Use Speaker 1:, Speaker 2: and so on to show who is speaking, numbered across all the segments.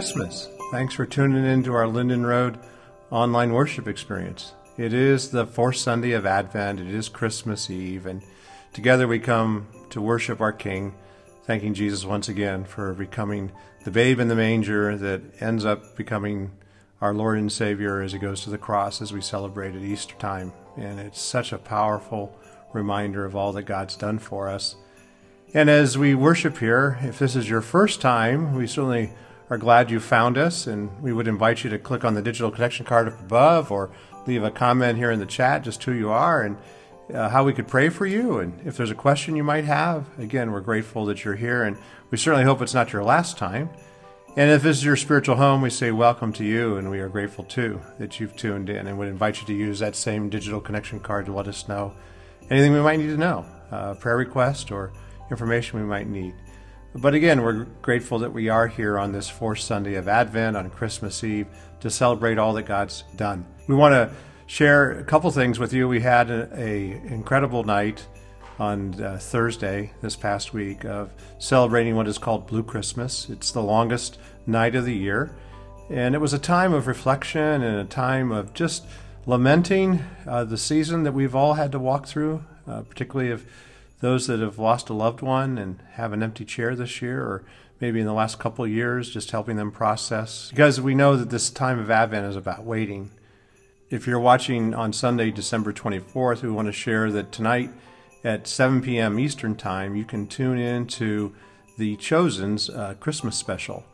Speaker 1: Christmas. Thanks for tuning in to our Linden Road online worship experience. It is the fourth Sunday of Advent, it is Christmas Eve, and together we come to worship our King, thanking Jesus once again for becoming the babe in the manger that ends up becoming our Lord and Savior as he goes to the cross as we celebrate at Easter time. And it's such a powerful reminder of all that God's done for us. And as we worship here, if this is your first time, we certainly are glad you found us, and we would invite you to click on the digital connection card up above or leave a comment here in the chat just who you are and uh, how we could pray for you. And if there's a question you might have, again, we're grateful that you're here, and we certainly hope it's not your last time. And if this is your spiritual home, we say welcome to you, and we are grateful too that you've tuned in and would invite you to use that same digital connection card to let us know anything we might need to know, uh, prayer request, or information we might need. But again, we're grateful that we are here on this fourth Sunday of Advent on Christmas Eve to celebrate all that God's done. We want to share a couple things with you. We had an incredible night on uh, Thursday this past week of celebrating what is called Blue Christmas. It's the longest night of the year, and it was a time of reflection and a time of just lamenting uh, the season that we've all had to walk through, uh, particularly if those that have lost a loved one and have an empty chair this year, or maybe in the last couple of years, just helping them process. Because we know that this time of Advent is about waiting. If you're watching on Sunday, December 24th, we want to share that tonight at 7 p.m. Eastern Time, you can tune in to the Chosen's uh, Christmas special.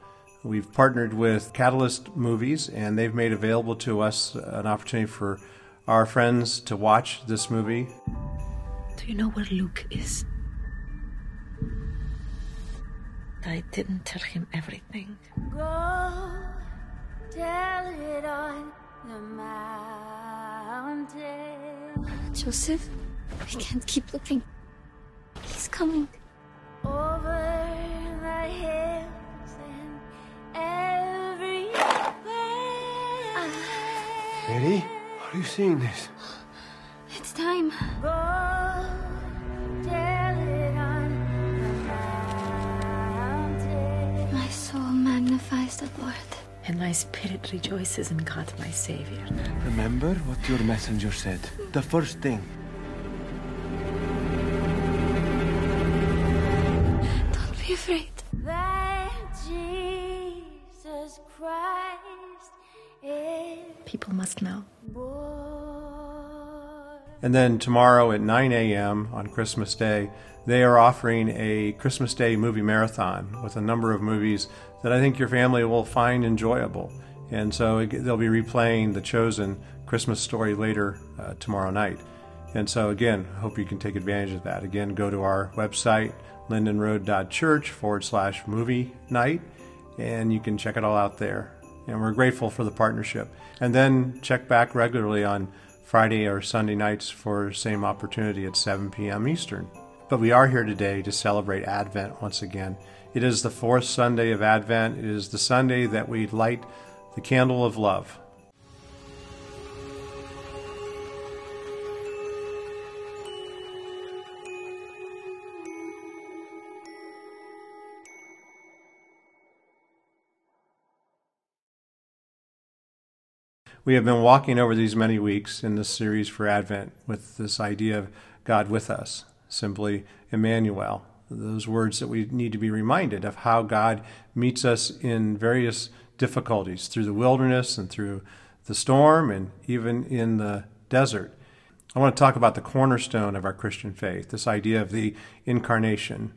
Speaker 1: We've partnered with Catalyst Movies, and they've made available to us an opportunity for our friends to watch this movie.
Speaker 2: Do you know where Luke is? I didn't tell him everything. Go tell it on the
Speaker 3: mountain. Joseph, we can't keep looking. He's coming. Over the hills and everywhere.
Speaker 4: Mary, are you seeing this?
Speaker 3: It's time. My soul magnifies the Lord.
Speaker 2: And my spirit rejoices in God my Savior.
Speaker 4: Remember what your messenger said. The first thing.
Speaker 3: Don't be afraid. That Jesus
Speaker 2: Christ People must know.
Speaker 1: And then tomorrow at 9 a.m. on Christmas Day, they are offering a Christmas Day movie marathon with a number of movies that I think your family will find enjoyable. And so they'll be replaying The Chosen Christmas story later uh, tomorrow night. And so, again, hope you can take advantage of that. Again, go to our website, lindenroad.church forward slash movie night, and you can check it all out there. And we're grateful for the partnership. And then check back regularly on Friday or Sunday nights for same opportunity at 7 p.m. Eastern. But we are here today to celebrate Advent once again. It is the fourth Sunday of Advent. It is the Sunday that we light the candle of love. We have been walking over these many weeks in this series for Advent with this idea of God with us, simply Emmanuel. Those words that we need to be reminded of how God meets us in various difficulties through the wilderness and through the storm and even in the desert. I want to talk about the cornerstone of our Christian faith, this idea of the incarnation.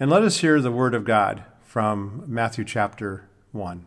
Speaker 1: And let us hear the word of God from Matthew chapter 1.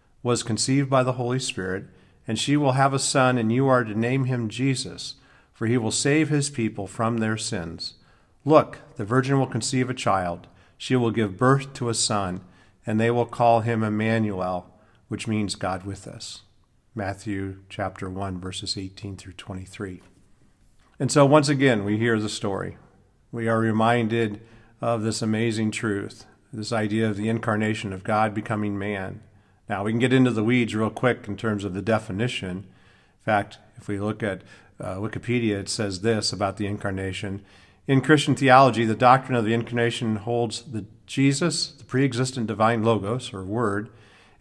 Speaker 1: was conceived by the Holy Spirit, and she will have a son, and you are to name him Jesus, for he will save his people from their sins. Look, the virgin will conceive a child. She will give birth to a son, and they will call him Emmanuel, which means God with us. Matthew chapter 1, verses 18 through 23. And so, once again, we hear the story. We are reminded of this amazing truth, this idea of the incarnation of God becoming man. Now, we can get into the weeds real quick in terms of the definition. In fact, if we look at uh, Wikipedia, it says this about the incarnation. In Christian theology, the doctrine of the incarnation holds the Jesus, the pre existent divine logos, or word,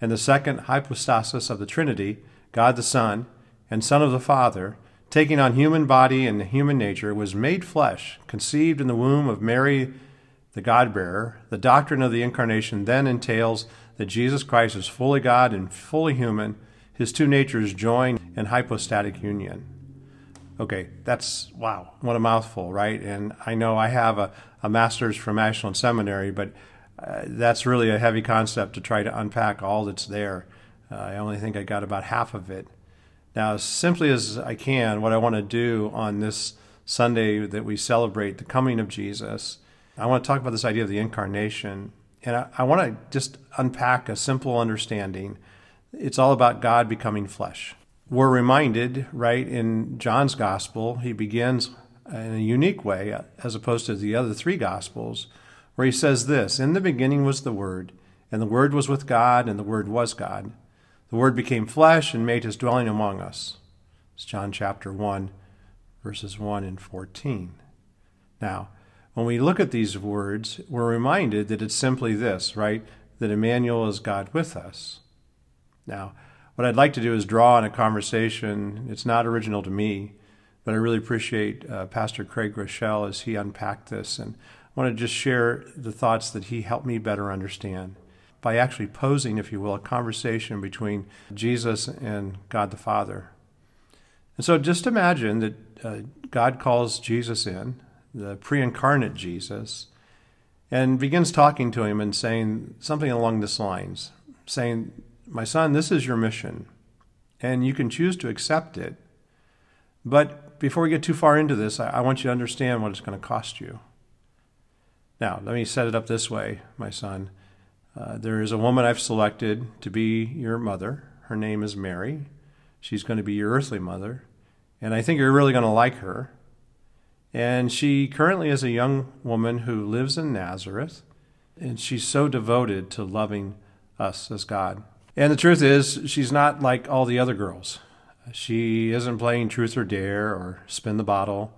Speaker 1: and the second hypostasis of the Trinity, God the Son, and Son of the Father, taking on human body and human nature, was made flesh, conceived in the womb of Mary, the God bearer. The doctrine of the incarnation then entails that Jesus Christ is fully God and fully human, his two natures join in hypostatic union. Okay, that's wow, what a mouthful, right? And I know I have a, a master's from Ashland Seminary, but uh, that's really a heavy concept to try to unpack all that's there. Uh, I only think I got about half of it. Now, as simply as I can, what I want to do on this Sunday that we celebrate the coming of Jesus, I want to talk about this idea of the incarnation and I, I want to just unpack a simple understanding. It's all about God becoming flesh. We're reminded, right, in John's gospel, he begins in a unique way, uh, as opposed to the other three gospels, where he says this In the beginning was the Word, and the Word was with God, and the Word was God. The Word became flesh and made his dwelling among us. It's John chapter 1, verses 1 and 14. Now, when we look at these words, we're reminded that it's simply this, right? That Emmanuel is God with us. Now, what I'd like to do is draw on a conversation. It's not original to me, but I really appreciate uh, Pastor Craig Groeschel as he unpacked this. And I want to just share the thoughts that he helped me better understand by actually posing, if you will, a conversation between Jesus and God the Father. And so just imagine that uh, God calls Jesus in the pre incarnate Jesus, and begins talking to him and saying something along this lines saying, My son, this is your mission, and you can choose to accept it. But before we get too far into this, I, want you to understand what it's going to cost you. Now, let me set it up this way, my son. Uh, there is a woman I've selected to be your mother. Her name is Mary. She's going to be your earthly mother. And I think you're really going to like her. And she currently is a young woman who lives in Nazareth, and she's so devoted to loving us as God. And the truth is, she's not like all the other girls. She isn't playing truth or dare or spin the bottle.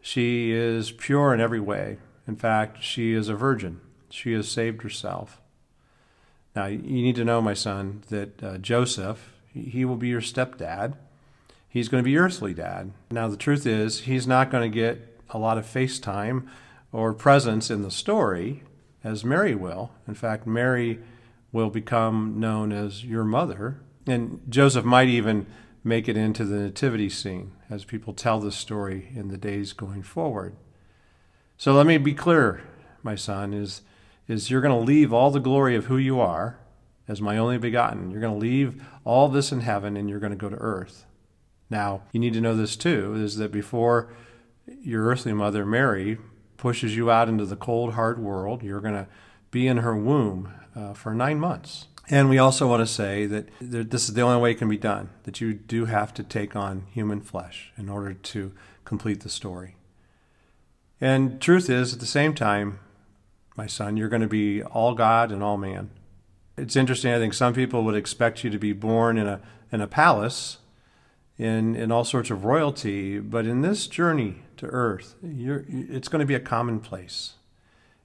Speaker 1: She is pure in every way. In fact, she is a virgin. She has saved herself. Now, you need to know, my son, that uh, Joseph, he will be your stepdad he's going to be earthly dad. Now, the truth is, he's not going to get a lot of face time or presence in the story as Mary will. In fact, Mary will become known as your mother. And Joseph might even make it into the nativity scene as people tell the story in the days going forward. So let me be clear, my son, is, is you're going to leave all the glory of who you are as my only begotten. You're going to leave all this in heaven and you're going to go to earth. Now, you need to know this too is that before your earthly mother, Mary, pushes you out into the cold, hard world, you're going to be in her womb uh, for nine months. And we also want to say that this is the only way it can be done, that you do have to take on human flesh in order to complete the story. And truth is, at the same time, my son, you're going to be all God and all man. It's interesting, I think some people would expect you to be born in a, in a palace in, in all sorts of royalty, but in this journey to earth, it's going to be a commonplace.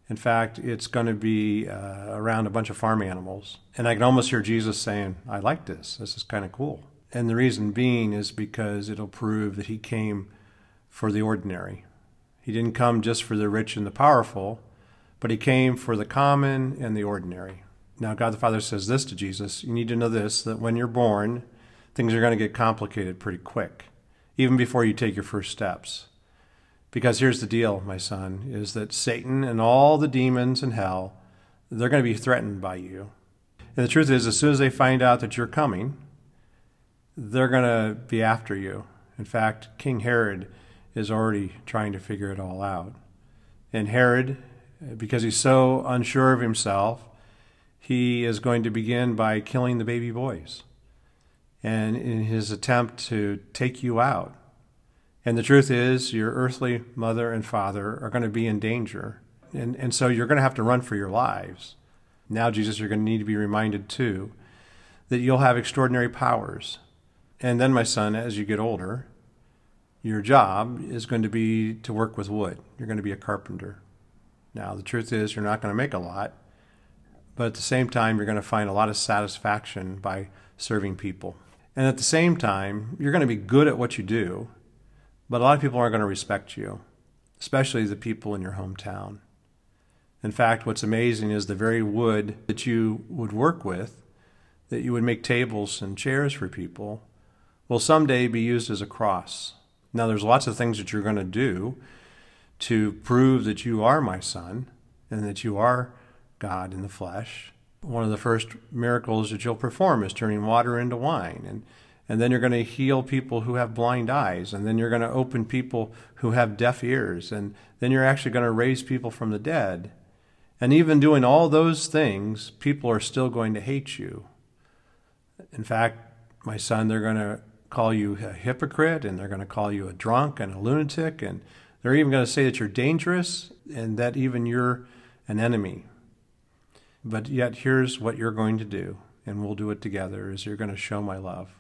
Speaker 1: In fact, it's going to be uh, around a bunch of farm animals. And I can almost hear Jesus saying, I like this. This is kind of cool. And the reason being is because it'll prove that he came for the ordinary. He didn't come just for the rich and the powerful, but he came for the common and the ordinary. Now, God the Father says this to Jesus You need to know this that when you're born, things are going to get complicated pretty quick, even before you take your first steps. Because here's the deal, my son, is that Satan and all the demons in hell, they're going to be threatened by you. And the truth is, as soon as they find out that you're coming, they're going to be after you. In fact, King Herod is already trying to figure it all out. And Herod, because he's so unsure of himself, he is going to begin by killing the baby boys. And in his attempt to take you out. And the truth is, your earthly mother and father are going to be in danger. And, and so you're going to have to run for your lives. Now, Jesus, you're going to need to be reminded too that you'll have extraordinary powers. And then, my son, as you get older, your job is going to be to work with wood. You're going to be a carpenter. Now, the truth is, you're not going to make a lot, but at the same time, you're going to find a lot of satisfaction by serving people. And at the same time, you're going to be good at what you do, but a lot of people aren't going to respect you, especially the people in your hometown. In fact, what's amazing is the very wood that you would work with, that you would make tables and chairs for people, will someday be used as a cross. Now, there's lots of things that you're going to do to prove that you are my son and that you are God in the flesh. One of the first miracles that you'll perform is turning water into wine. And, and then you're going to heal people who have blind eyes. And then you're going to open people who have deaf ears. And then you're actually going to raise people from the dead. And even doing all those things, people are still going to hate you. In fact, my son, they're going to call you a hypocrite and they're going to call you a drunk and a lunatic. And they're even going to say that you're dangerous and that even you're an enemy. But yet, here's what you're going to do, and we'll do it together, is you're going to show my love.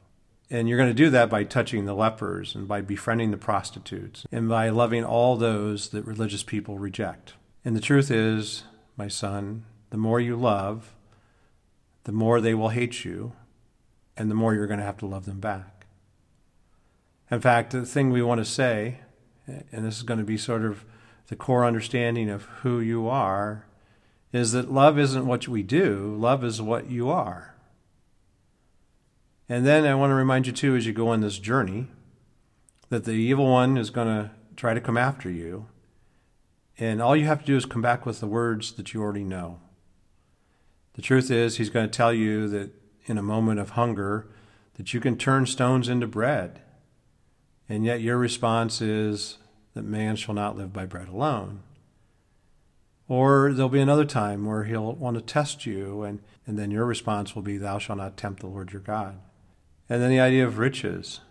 Speaker 1: And you're going to do that by touching the lepers and by befriending the prostitutes and by loving all those that religious people reject. And the truth is, my son, the more you love, the more they will hate you, and the more you're going to have to love them back. In fact, the thing we want to say, and this is going to be sort of the core understanding of who you are, is that love isn't what we do, love is what you are. And then I want to remind you, too, as you go on this journey, that the evil one is going to try to come after you. And all you have to do is come back with the words that you already know. The truth is, he's going to tell you that in a moment of hunger, that you can turn stones into bread. And yet your response is that man shall not live by bread alone. Or there'll be another time where he'll want to test you, and, and then your response will be, Thou shalt not tempt the Lord your God. And then the idea of riches.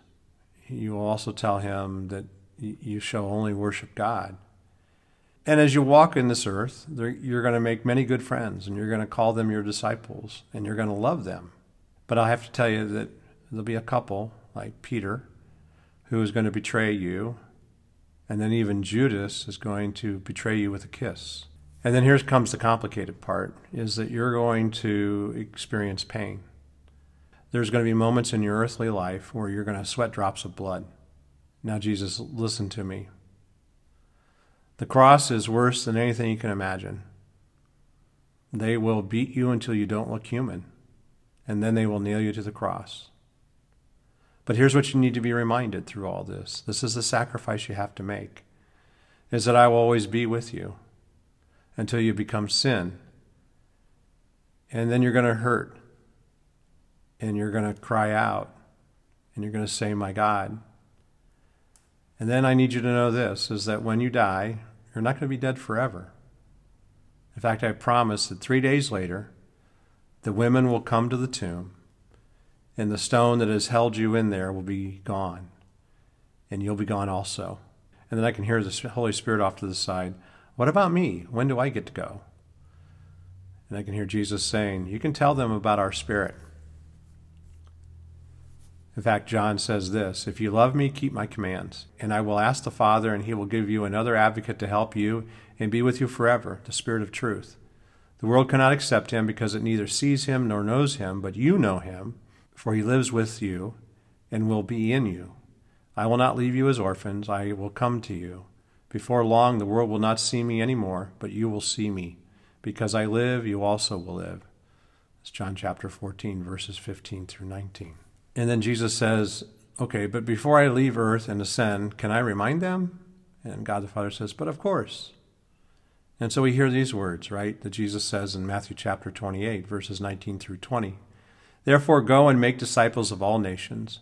Speaker 1: You will also tell him that you shall only worship God. And as you walk in this earth, you're going to make many good friends, and you're going to call them your disciples, and you're going to love them. But I have to tell you that there'll be a couple, like Peter, who is going to betray you, and then even Judas is going to betray you with a kiss. And then here comes the complicated part is that you're going to experience pain. There's going to be moments in your earthly life where you're going to sweat drops of blood. Now, Jesus, listen to me. The cross is worse than anything you can imagine. They will beat you until you don't look human, and then they will nail you to the cross. But here's what you need to be reminded through all this this is the sacrifice you have to make is that I will always be with you until you become sin. And then you're going to hurt. And you're going to cry out. And you're going to say, My God. And then I need you to know this is that when you die, you're not going to be dead forever. In fact, I promise that three days later, the women will come to the tomb, and the stone that has held you in there will be gone, and you'll be gone also. And then I can hear the Holy Spirit off to the side. What about me? When do I get to go? And I can hear Jesus saying, You can tell them about our spirit. In fact, John says this If you love me, keep my commands. And I will ask the Father, and he will give you another advocate to help you and be with you forever, the Spirit of truth. The world cannot accept him because it neither sees him nor knows him, but you know him, for he lives with you and will be in you. I will not leave you as orphans, I will come to you. Before long, the world will not see me anymore, but you will see me. Because I live, you also will live. It's John chapter 14, verses 15 through 19. And then Jesus says, Okay, but before I leave earth and ascend, can I remind them? And God the Father says, But of course. And so we hear these words, right, that Jesus says in Matthew chapter 28, verses 19 through 20. Therefore, go and make disciples of all nations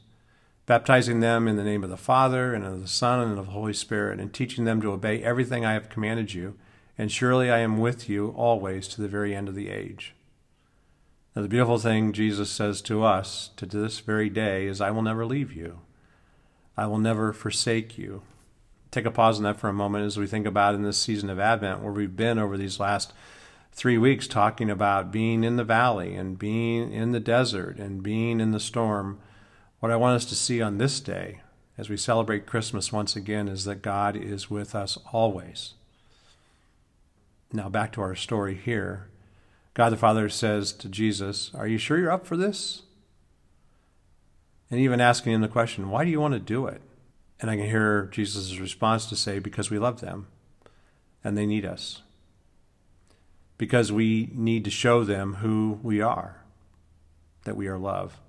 Speaker 1: baptizing them in the name of the Father and of the Son and of the Holy Spirit, and teaching them to obey everything I have commanded you. And surely I am with you always to the very end of the age. Now, the beautiful thing Jesus says to us to this very day is, I will never leave you. I will never forsake you. Take a pause on that for a moment as we think about in this season of Advent, where we've been over these last three weeks talking about being in the valley and being in the desert and being in the storm. What I want us to see on this day, as we celebrate Christmas once again, is that God is with us always. Now, back to our story here. God the Father says to Jesus, Are you sure you're up for this? And even asking him the question, Why do you want to do it? And I can hear Jesus' response to say, Because we love them and they need us. Because we need to show them who we are, that we are love.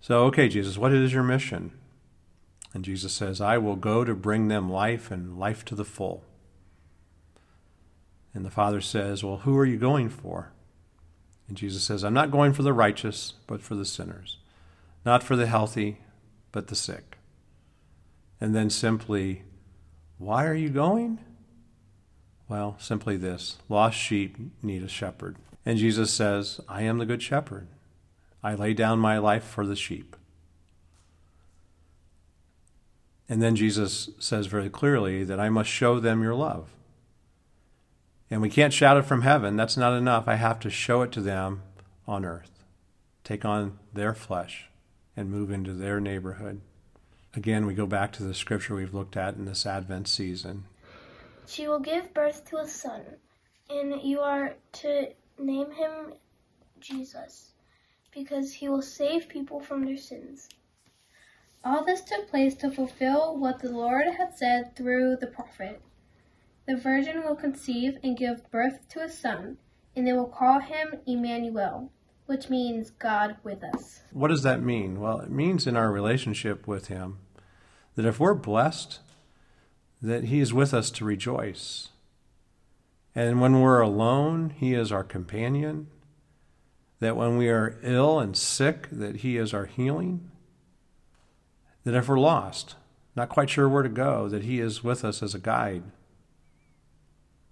Speaker 1: So, okay, Jesus, what is your mission? And Jesus says, I will go to bring them life and life to the full. And the father says, Well, who are you going for? And Jesus says, I'm not going for the righteous, but for the sinners. Not for the healthy, but the sick. And then simply, Why are you going? Well, simply this lost sheep need a shepherd. And Jesus says, I am the good shepherd. I lay down my life for the sheep. And then Jesus says very clearly that I must show them your love. And we can't shout it from heaven. That's not enough. I have to show it to them on earth. Take on their flesh and move into their neighborhood. Again, we go back to the scripture we've looked at in this Advent season.
Speaker 5: She will give birth to a son, and you are to name him Jesus, because he will save people from their sins.
Speaker 6: All this took place to fulfill what the Lord had said through the prophet. The virgin will conceive and give birth to a son, and they will call him Emmanuel, which means God with us.
Speaker 1: What does that mean? Well, it means in our relationship with him that if we're blessed, that he is with us to rejoice. And when we're alone, he is our companion. That when we are ill and sick, that he is our healing. That if we're lost, not quite sure where to go, that he is with us as a guide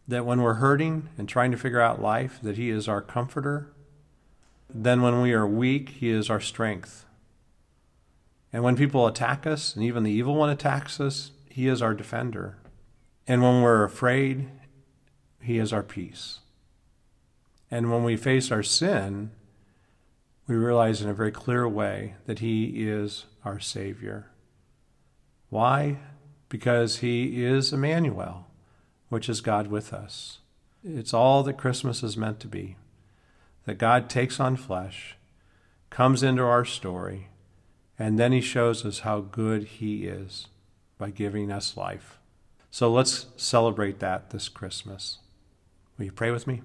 Speaker 1: that when we're hurting and trying to figure out life, that He is our comforter. Then when we are weak, He is our strength. And when people attack us, and even the evil one attacks us, He is our defender. And when we're afraid, He is our peace. And when we face our sin, we realize in a very clear way that He is our Savior. Why? Because He is Emmanuel which is God with us. It's all that Christmas is meant to be that God takes on flesh, comes into our story, and then He shows us how good He is by giving us life. So let's celebrate that this Christmas. Will you pray with me?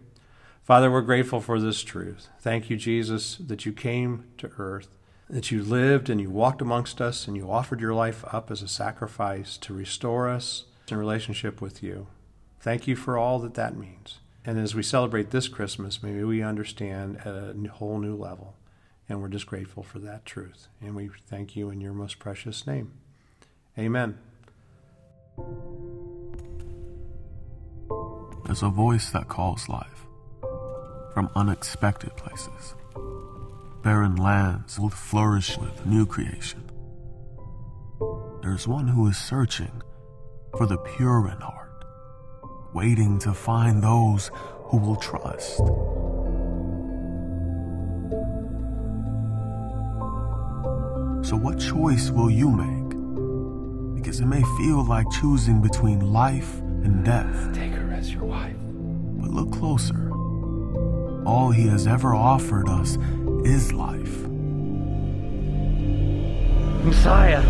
Speaker 1: Father, we're grateful for this truth. Thank you, Jesus, that you came to earth, that you lived and you walked amongst us, and you offered your life up as a sacrifice to restore us in relationship with you. Thank you for all that that means. And as we celebrate this Christmas, maybe we understand at a whole new level. And we're just grateful for that truth. And we thank you in your most precious name. Amen.
Speaker 7: There's a voice that calls life from unexpected places. Barren lands will flourish with new creation. There's one who is searching for the pure in heart waiting to find those who will trust. So, what choice will you make? Because it may feel like choosing between life and death.
Speaker 4: Take her as your wife.
Speaker 7: But look closer. All he has ever offered us is life.
Speaker 4: Messiah.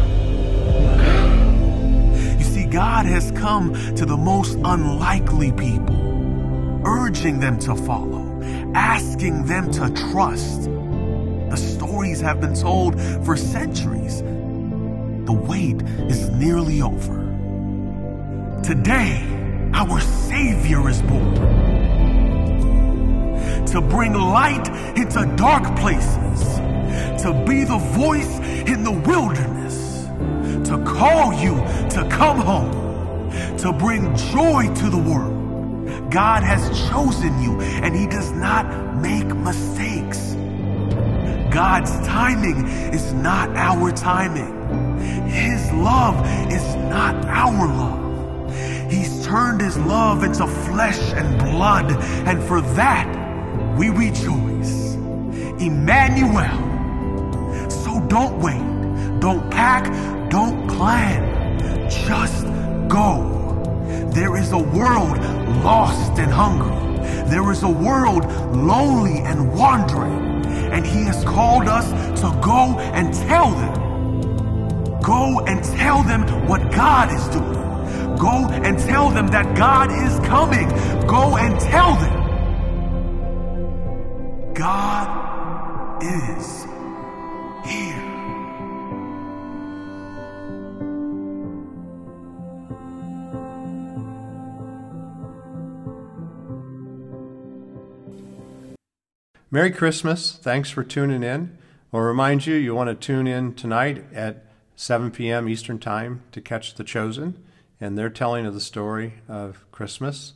Speaker 7: You see, God has come to the most unlikely people, urging them to follow, asking them to trust. The stories have been told for centuries. The wait is nearly over. Today, our Savior is born to bring light into dark places, to be the voice in the wilderness to call you to come home, to bring joy to the world. God has chosen you and He does not make mistakes. God's timing is not our timing. His love is not our love. He's turned His love into flesh and blood, and for that we rejoice. Emmanuel. So don't wait, don't pack, don't plan, just go. There is a world lost and hungry. There is a world lonely and wandering. And He has called us to go and tell them. Go and tell them what God is doing. Go and tell them that God is coming. Go and tell them. God is here.
Speaker 1: Merry Christmas. Thanks for tuning in. We'll remind you you want to tune in tonight at 7 p.m. Eastern Time to catch The Chosen and their telling of the story of Christmas.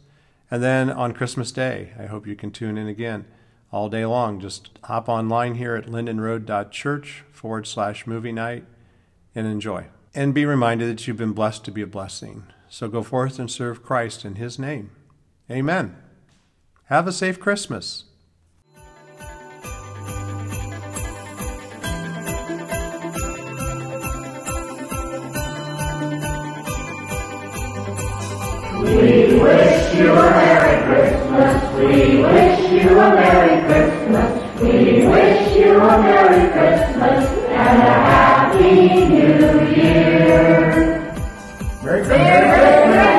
Speaker 1: And then on Christmas Day, I hope you can tune in again all day long. Just hop online here at lindenroad.church forward slash movie night and enjoy. And be reminded that you've been blessed to be a blessing. So go forth and serve Christ in His name. Amen. Have a safe Christmas.
Speaker 8: We wish you a Merry Christmas. We wish you a Merry Christmas. We wish you a Merry Christmas and a Happy New Year.
Speaker 1: Merry Christmas.